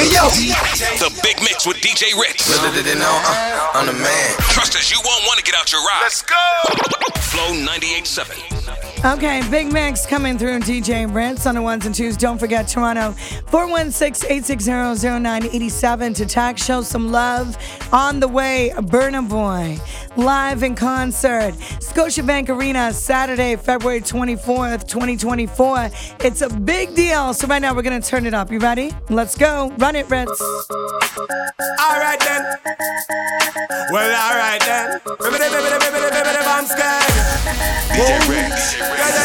Hey yo, The Big Mix with DJ Ritz. uh, I'm the man. Trust us, you won't want to get out your ride. Let's go. Flow 98.7. Okay, Big Mix coming through DJ Ritz on the ones and twos. Don't forget Toronto 416-860-0987 to text, show some love. On the way, Burna Boy live in concert, Scotiabank Arena, Saturday, February 24th, 2024. It's a big deal. So right now we're gonna turn it up. You ready? Let's go. Run it, Ritz. All right then. Well, all right then. DJ Ritz.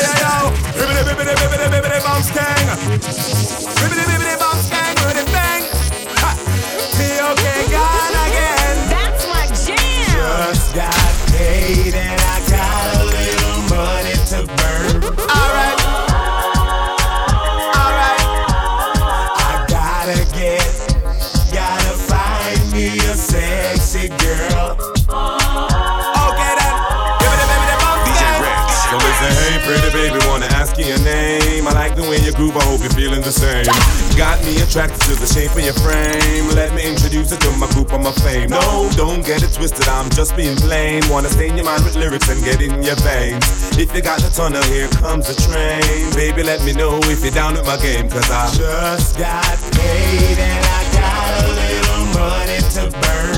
The same. Got me attracted to the shape of your frame. Let me introduce you to my group of my fame. No, don't get it twisted, I'm just being plain. Wanna stain your mind with lyrics and get in your veins. If you got the tunnel, here comes the train. Baby, let me know if you're down with my game, cause I just got paid and I got a little money to burn.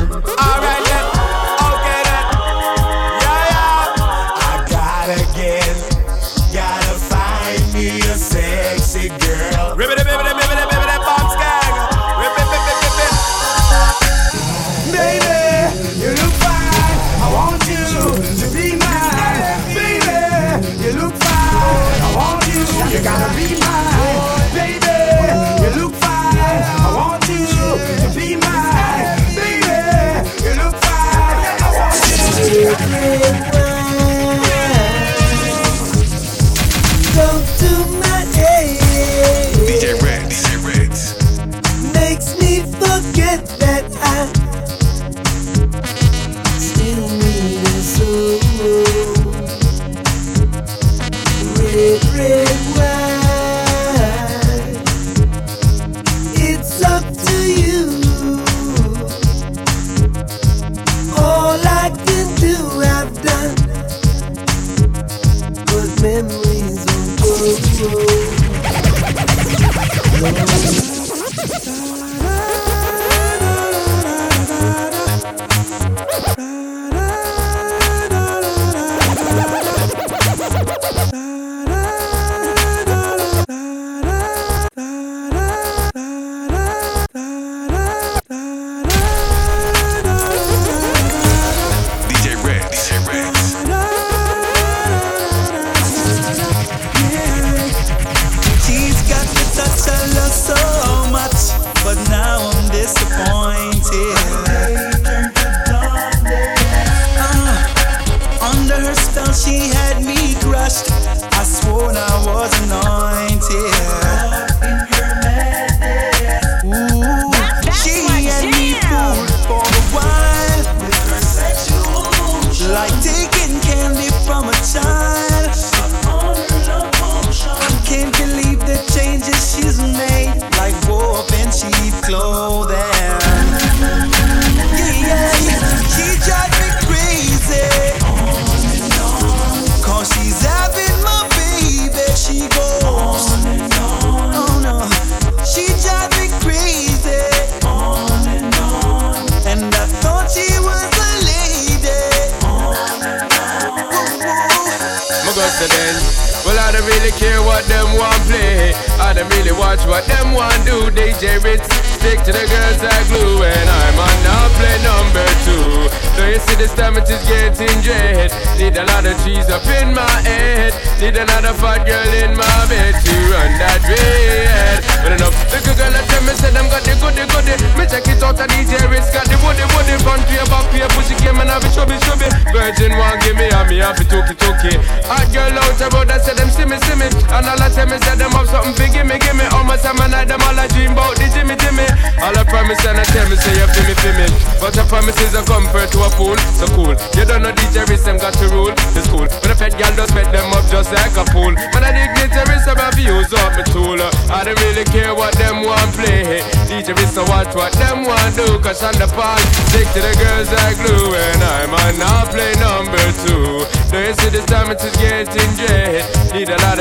Watch what them want do. DJ Ritz stick to the girls like glue, and I'm on now play number two. So you see this time it is getting dread. Need a lot of cheese up in my head. Need another fat girl in my bed to run that red. But enough, the good girl that tell me said them got the goody goody. Me check it out, a DJ Ritz got the woody woody. Front peer, back peer, pussy came and have it chubby chubby. Virgin one give me and me have it tookie tookie. Hot girl out about that said them see me see me. And all I tell me said them have something big gimme gimme. All my time and night them all a dream about the Jimmy Jimmy. All I promise and I tell me say you feel me feel me. But I promise is a comfort a fool. So cool. You don't know DJ them got to rule the school. But a pet girl does pet them up just like a fool. But I dignitary so I use up my tool. I don't really care what them want play. DJ to watch what them want do. Cause on the part, stick to the girls like glue. And I'm on now play number two. Do you see this time it is getting dread? Need a lot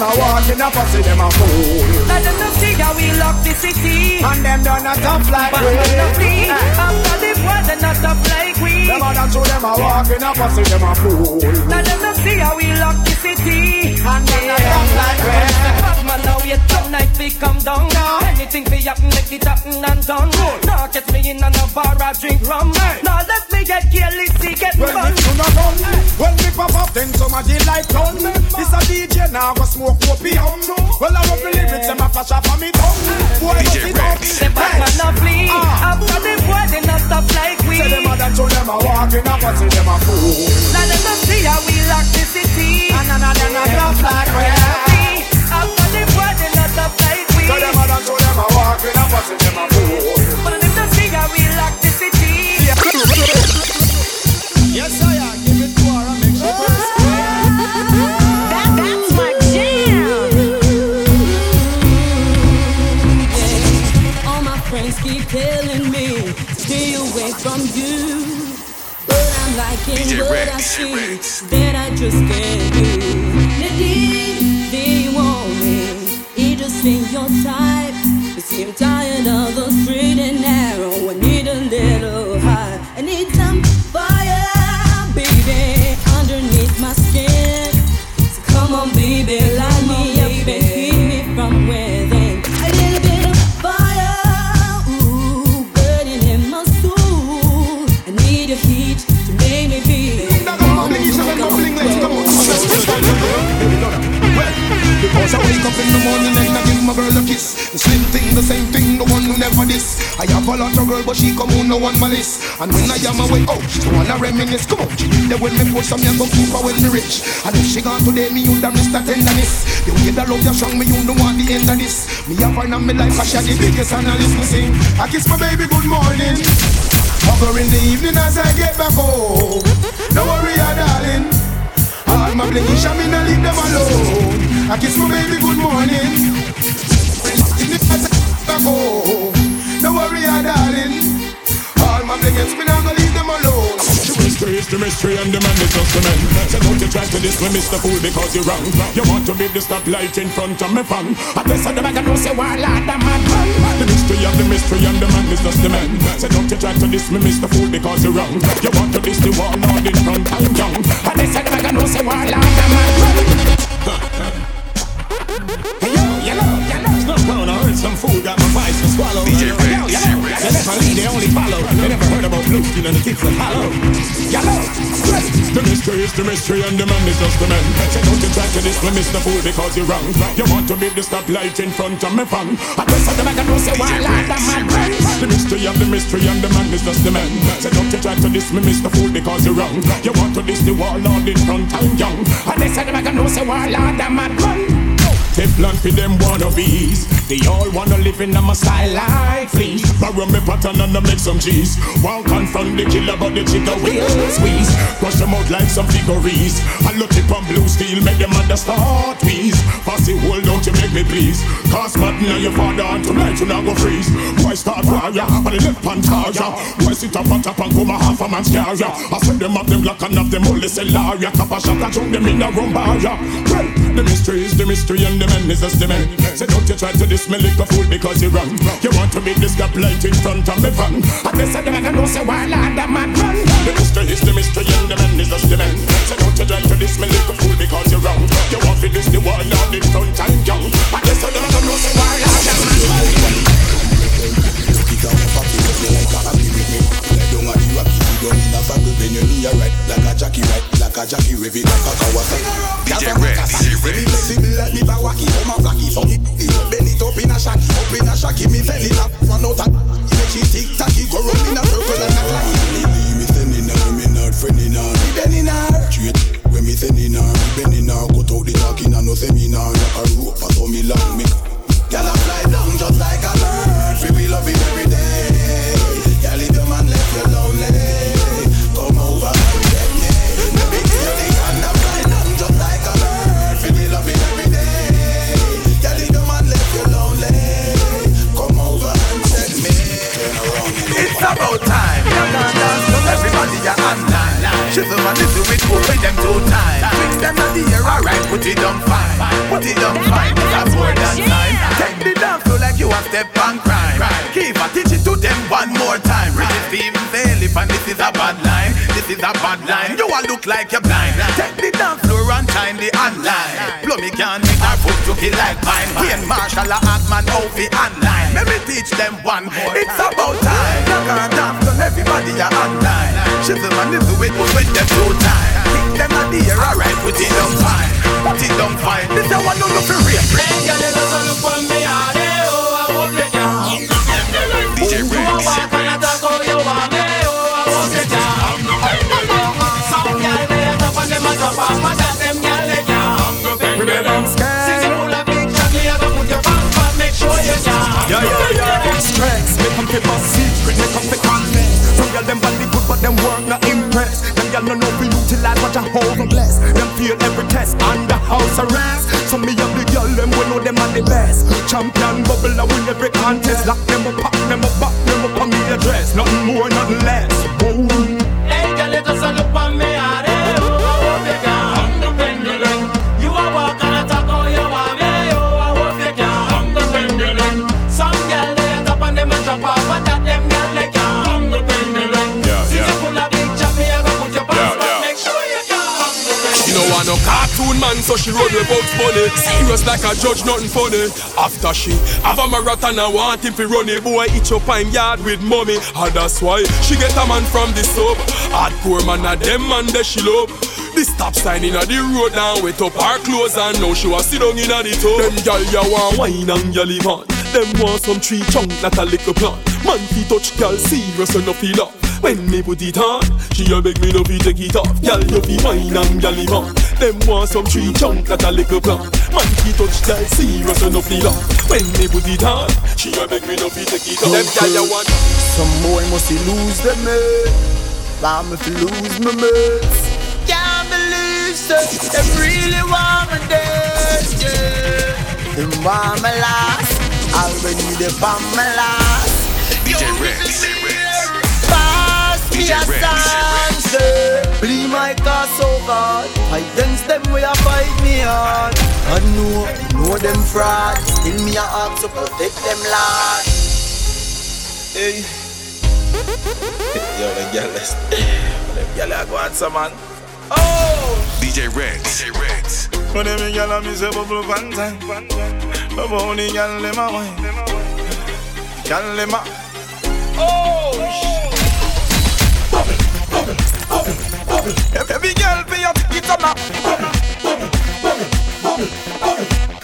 them a walking up, I see them a fool. Let them not see how we lock the city. And them done a tough like But we. not stop flee. After the boy, they not stop like we. Them other to them a walking up, I see them a fool. Let them not see how we lock the city. And them a tough like we. Man, wait tonight we come down. Now. Anything we happen, make it happen and done. Now catch me in on a bar, I drink rum. Now let me get careless, see get When fun. me tune a gun, when me pop up, then somebody like gun. This a DJ now go smoke opium. Well I love the lyrics, them a flash up on me tongue. Boy, DJ put it up. Rex. The bad man not flee. Ah. After the boy, they not stop like we. Say them other to them a walking up, I see them a fool. Now let them see how we lock the city. And none of them a tough like we. After the boy, they not stop like we. So them other to them a walking up, I see them a fool. But let them see how we lock the city. Yes, I am. Give it to her and make sure first. That, that's my jam. All my friends keep telling me to stay away from you. But I'm liking DJ what Rex, I see Rex. that I just can't do. Just your type. Wake up in the morning and I give my girl a kiss. The same thing, the same thing, the one who never this. I have a lot of girl, but she come on no one my list. And when I am away, oh, she wanna reminisce. Come on, she the when me post some young her when me rich. And if she gone today, me you the Mr. Tenderness. The way the love you strong, me you don't want the end of this. Me have her in my life, I share the biggest analyst. Me sing, I kiss my baby good morning. Hug her in the evening as I get back home. Don't worry, ah, darling. All my blingy shot me not leave them alone. I kiss my baby good morning. Back home. Don't worry, ah, darling. All my blingings me not gonna leave them alone. The mystery is the mystery and the man is just the man. So don't you try to me, Mr. Fool, because you're wrong. You want to be the stoplight in front of me fan. I guess I never know say why lad the man. The mystery of the mystery and the man is just the man. So don't you try to me, Mr. Fool, because you're wrong. You want to diss the warlord in front, I'm young. I guess I never know say why lad the man. Some fool got my vice to swallow. DJ Rex, Yo, yellow. Rex. They lead, they only follow. They never heard about blue skin and the kids that hollow. Yellow, straight. The mystery is the mystery and the man is just the man. Say don't you try to me, Mr. Fool, because you're wrong. You want to be the stoplight in front of me fan. I guess I never know say why like the man. The mystery of the mystery and the man is just the man. Say don't you try to diss me, Mr. Fool, because you're wrong. You want to diss the warlord in front, I'm young. I guess I never know say why like the man. Teflon for them wannabes. They all wanna live in a style like fleas. Borrow me pattern and I make some cheese. Won't confront the killer, but the chicken will squeeze. Crush them out like some figurines. I look it on blue steel, make them understand please. Fussy hold, don't you make me please. Cause Martin and your father and tonight you not go freeze. Boy start warrior, on the left pan tarja. Boy sit up on top and come a half a man's carrier. I said them up them black and have them only say laria. Cap a shot and jump them in a room barrier. Well, the mystery is the mystery and the man is just the man. Say don't you try to diss me like a fool because you're wrong. You want to be this gap light in front of me van. I guess I never know say why I the man run. The mystery is the mystery and the man is just the man. Say don't you try to diss me like a fool because you're wrong. You want to this the world out in front and young. I guess I never know say why I the man run. Look it a down in a fabric when you knee a right, like a Jackie right, like a Jackie rev it, like a Kawasaki. DJ Rex, DJ Me Rex. flexible like me Bawaki, I'm a flaky, so me oh, oh, bend it up in a shaki, up in a shaki, me fell it up, run out of make it tick tacky, go round in a circle step on crime. Keep a teach it to them one more time. Really Steven Philip and this is a bad line. This is a bad line. You all look like you're blind. Take the dance floor and time the online. Blow me can with our foot to kill like mine. Ian Marshall a Atman Ovi online. Let me teach them one. More. It's about time. Knock on dance on everybody are online. Shizzle and listen with us with them two time. Kick them at the air, alright, put it on fine. Put it on fine. This is one no for real. Girl, you know some look on Keep us secret, make them fit confess. Some girl them body good, but them work not impress. Them girl no know we utilize what you hold bless. Them feel every test under house arrest. Some me have the girl them we know them are the best. Champion bubble I win every contest. Lock them up, pack them up, back them up on me address. Nothing more, nothing less. So she run with Bugs Bunny. Serious like a judge, nothing funny. After she have a marathon and want him to run it, boy, eat up him yard with mommy. And that's why she get a man from the sub. Hardcore man, a them man that she love. The stop sign in the road now, wet up her clothes and now she was sit down in the tub. Them gal ya want wine and ya live. Them want some tree chunk, not a little plant. Man fi touch gal serious no feel off. When me put it on, she a beg me no fi take it off. Gal you fi wine and gal live on. Them want some tree chunk, not a little plant. Man fi touch gal serious and no feel off. When me put it on, she a beg me no fi take it off. Them gal ya want. Some boy must lose them head. Why me fi lose my mates? Can't believe so. Them really want me dead, yeah. Them want me last. Already they on my last. DJ Red, DJ Red. Pass me DJ a Red, song, say. Bleed my car so hard. Against them we a fight me hard. I know, know them fraud. Still me a ask to protect them lad. Hey. Yo, the girl is. The girl a go some man. Oh! DJ Red, DJ Red. When them gyal a me say bubble one time, but only gyal them a wine, gyal them a. Oh! Every girl be a tick it on. Her.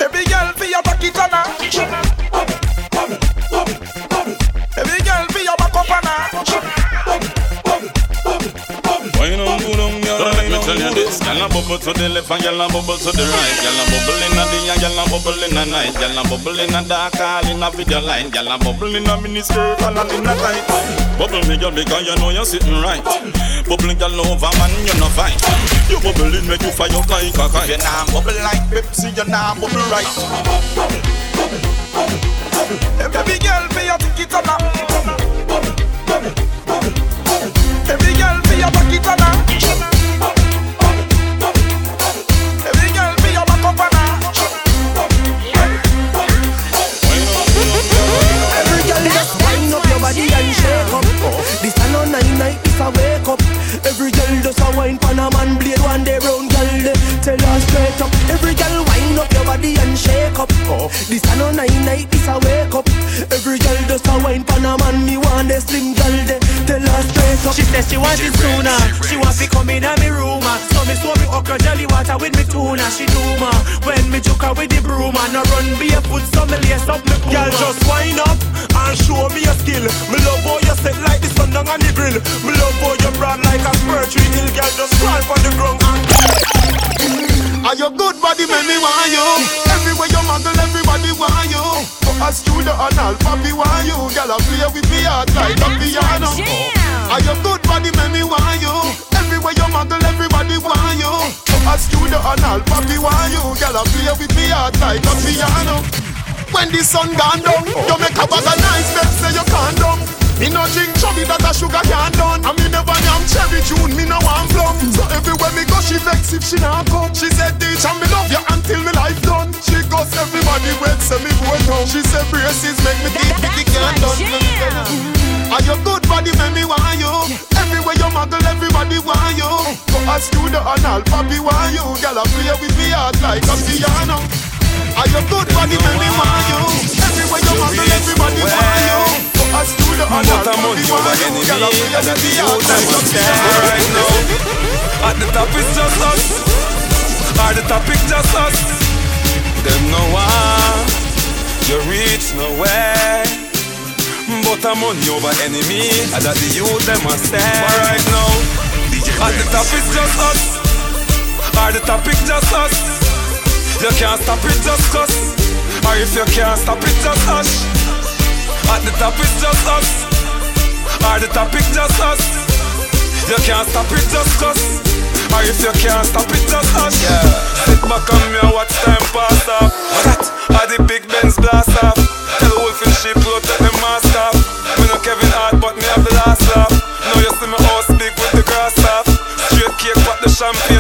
Every girl be a back it Gyal a bubble to the left and gyal a bubble to the right. Gyal a bubble in a day and gyal a bubble in a night. Gyal a bubble in a dark, all in a video line. Gyal a bubble in a mini skirt, all in a tight. Bubble me, girl, because you know you're sitting right. Bubble girl over man, you no fight. You bubble in, make you fire like a kite. You nah bubble like Pepsi, you nah bubble right. Every girl be a tick it on. Every girl be a back it on. Every girl just a wine pan a man blade one day round girl tell her straight up. Every girl wind up your body and shake up. Oh, this a no nine night, this a wake up. Every girl just a wine pan a man me want the slim girl She says she wants it sooner. She wants to come in a me room. So me saw me okra jelly water with me tuna. She do ma when me joke her with the broom. And no run barefoot so me lace up me puma. Girl, just wind up and show me your skill. Me love how you set like the sun down on the grill. Me love how you broad like a spur tree hill. Girl, just crawl on the ground and Are your good body make me want you? Everywhere you muggle, everybody want you. For us to the anal, papi want you. Girl, I play with me heart like a piano. Are your good body make me want you? Everywhere you muggle, everybody want you. For us to the anal, papi want you. Girl, I play with me heart like a piano. When the sun gone down, you make a bag of nice bed, say you can't down. Me no drink chubby that a sugar can done And me never yam cherry tune, me no want plum So everywhere me go she vex if she not come. She said, teacher, me love you until me life done. She goes everybody wait, say me go down. She said, braces make me keep the can done. Are your good body make me want you? Everywhere you muggle, everybody want you. Go ask you the anal, papi want you. Girl, I play with me heart like a piano. Are your good body make me want you? Everywhere you muggle, everybody want you. Go ask you the anal, papi want you. Girl, I play with me heart like a piano. right now At the top is just us At the topic just us Them no one You reach nowhere But I'm on over enemy. And that the youth them must stand. Right now At the top is just us. At the topic just us. You can't stop it just cause Or if you can't stop it just hush At the top is just us. Or the topic just us. You can't stop it just cause Or if you can't stop it just hush Sit back on me and watch time pass off What? Are the big Benz blast off Tell wolf in sheep clothes mask off Me no Kevin Hart but me have the last laugh. Now you see me house big with the grass off. Straight cake what the champagne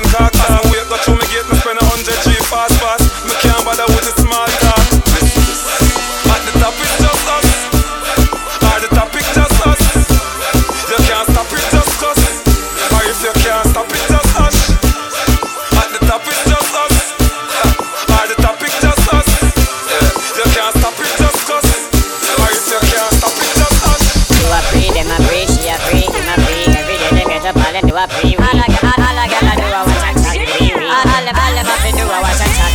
do a free. All a all, all a gyal a do a watch and chat. All all them all them a fi do a watch and chat.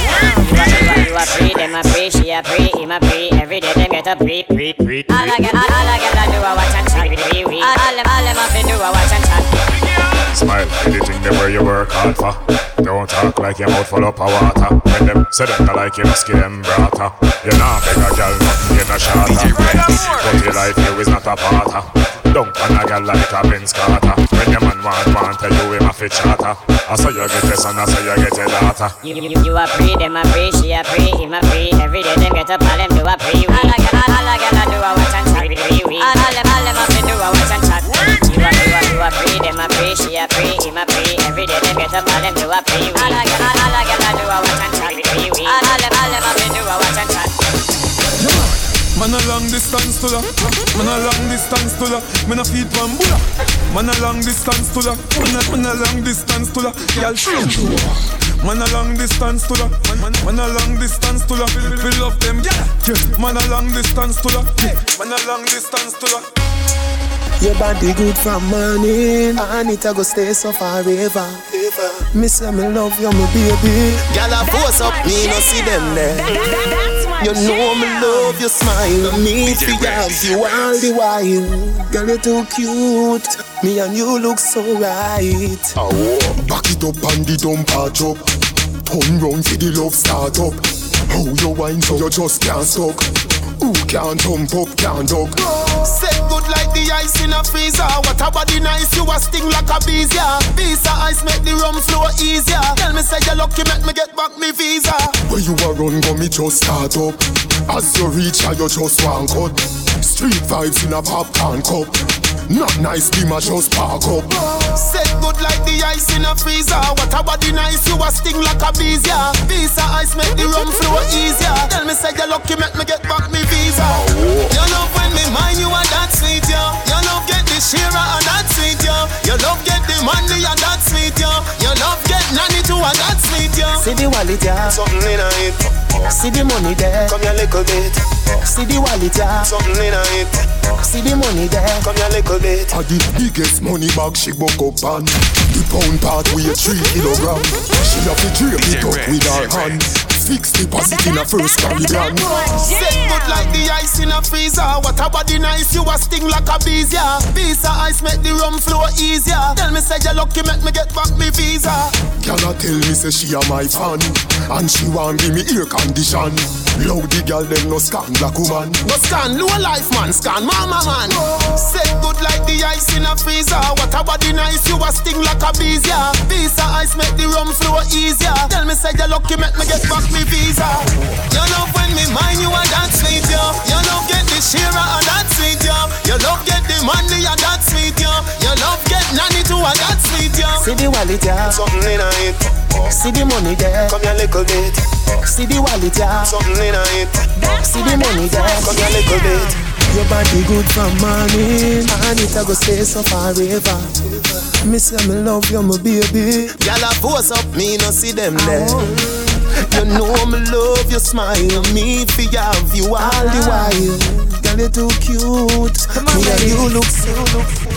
You a you a you a free, them a free, she a free, him a free. Every day them get up free, free, free. All a gyal all, all a gyal a do a watch and chat. All all them all them a fi do a watch and chat. Smile, anything them where you work hard for. Don't talk like your mouth full up of water. When them say them not like you, no skin them brata. You not beg a girl, nothing you no shatter. But your life you is not a parter. Don't pan a girl like a Benz Carter. When your man want want tell you him a fit charter. I saw you get a son, I saw you get a daughter. You, you, you a free, them a free, she a free, him a free. Every day them get up all them do a free. All a gyal all, all a gyal a do a watch and chat. All all them all them a fi do a watch and chat. A free, them a free, she a free, him a free. Every day them get up all them do a free. All a gyal all, all a do a watch and chat. All all them all them a fi do a watch and chat. Man a long distance to la Man a long distance to la Man a feed one bulla Man a long distance to la Man a, man a long distance to la Y'all shoot Man a long distance to la Man, man a long distance to la We love them yeah Man a long distance to la Man a long distance to la Your body good from morning And it a go stay so forever Me say me love you, my baby. Girl, I force up, me no see them there. You know me love your smile Me fi have you all the while. Girl, you too cute. Me and you look so right. Back it up and the dump patch up Turn round for the love start up. How you wine so you just can't suck Who can't jump up, can't duck Set good like the ice in a freezer. What a body nice, you a sting like a bees, yeah. Visa ice make the rum flow easier. Tell me say you're lucky, make me get back me visa. Where you a run, go me just start up As you reach her, you just one cut Street vibes in a popcorn cup Not nice, be my just park up Set good like the ice in a freezer. What a body nice, you a sting like a bees, yeah. Visa ice make the rum flow easier. Tell me say you're lucky, make me get back me visa. You love when me mind you and that sweet, yo. You love get the shira and that sweet, yo. You love get the money and that sweet, yo. You love get nanny too and that sweet, yo. See the wallet, yeah. Something in it. See the money there. Come here little bit. See the wallet, yeah. Something in it. See the money there. Come here little bit. A the biggest money bag she buck up on The pound part weigh three kilogram She have to drape it up with her hand Fix deposit in a first Caribbean Set good like the ice in a freezer. What a body nice, you a sting like a bees, yeah. Visa ice make the rum flow easier. Tell me say you're lucky, make me get back me visa. Girl a tell me say she a my fan And she want give me air condition Loud the girl them no scan black woman No scan low life man, scan mama man. Set good like the ice in a freezer. What a body nice, you a sting like a bees, yeah. Visa ice make the rum flow easier. Tell me say lucky, make me get back me visa. You love when me mind you and that sweet, yo. You love get the shira and that sweet, yo. You love get the money and that sweet, yo. You love get nanny too and I got sweet, yo. See the wallet, yeah. Something in it. See the money there. Come here, little bit. See the wallet, yeah. Something in it. See the money there. Come here, little bit. Your body good from morning, and it a go stay so forever. Me say me love you, my baby. Y'all a force up, me no see them there. You know me love your smile, me fi have you all the ah. while. Girl, you too cute. Come on, me and you look so look.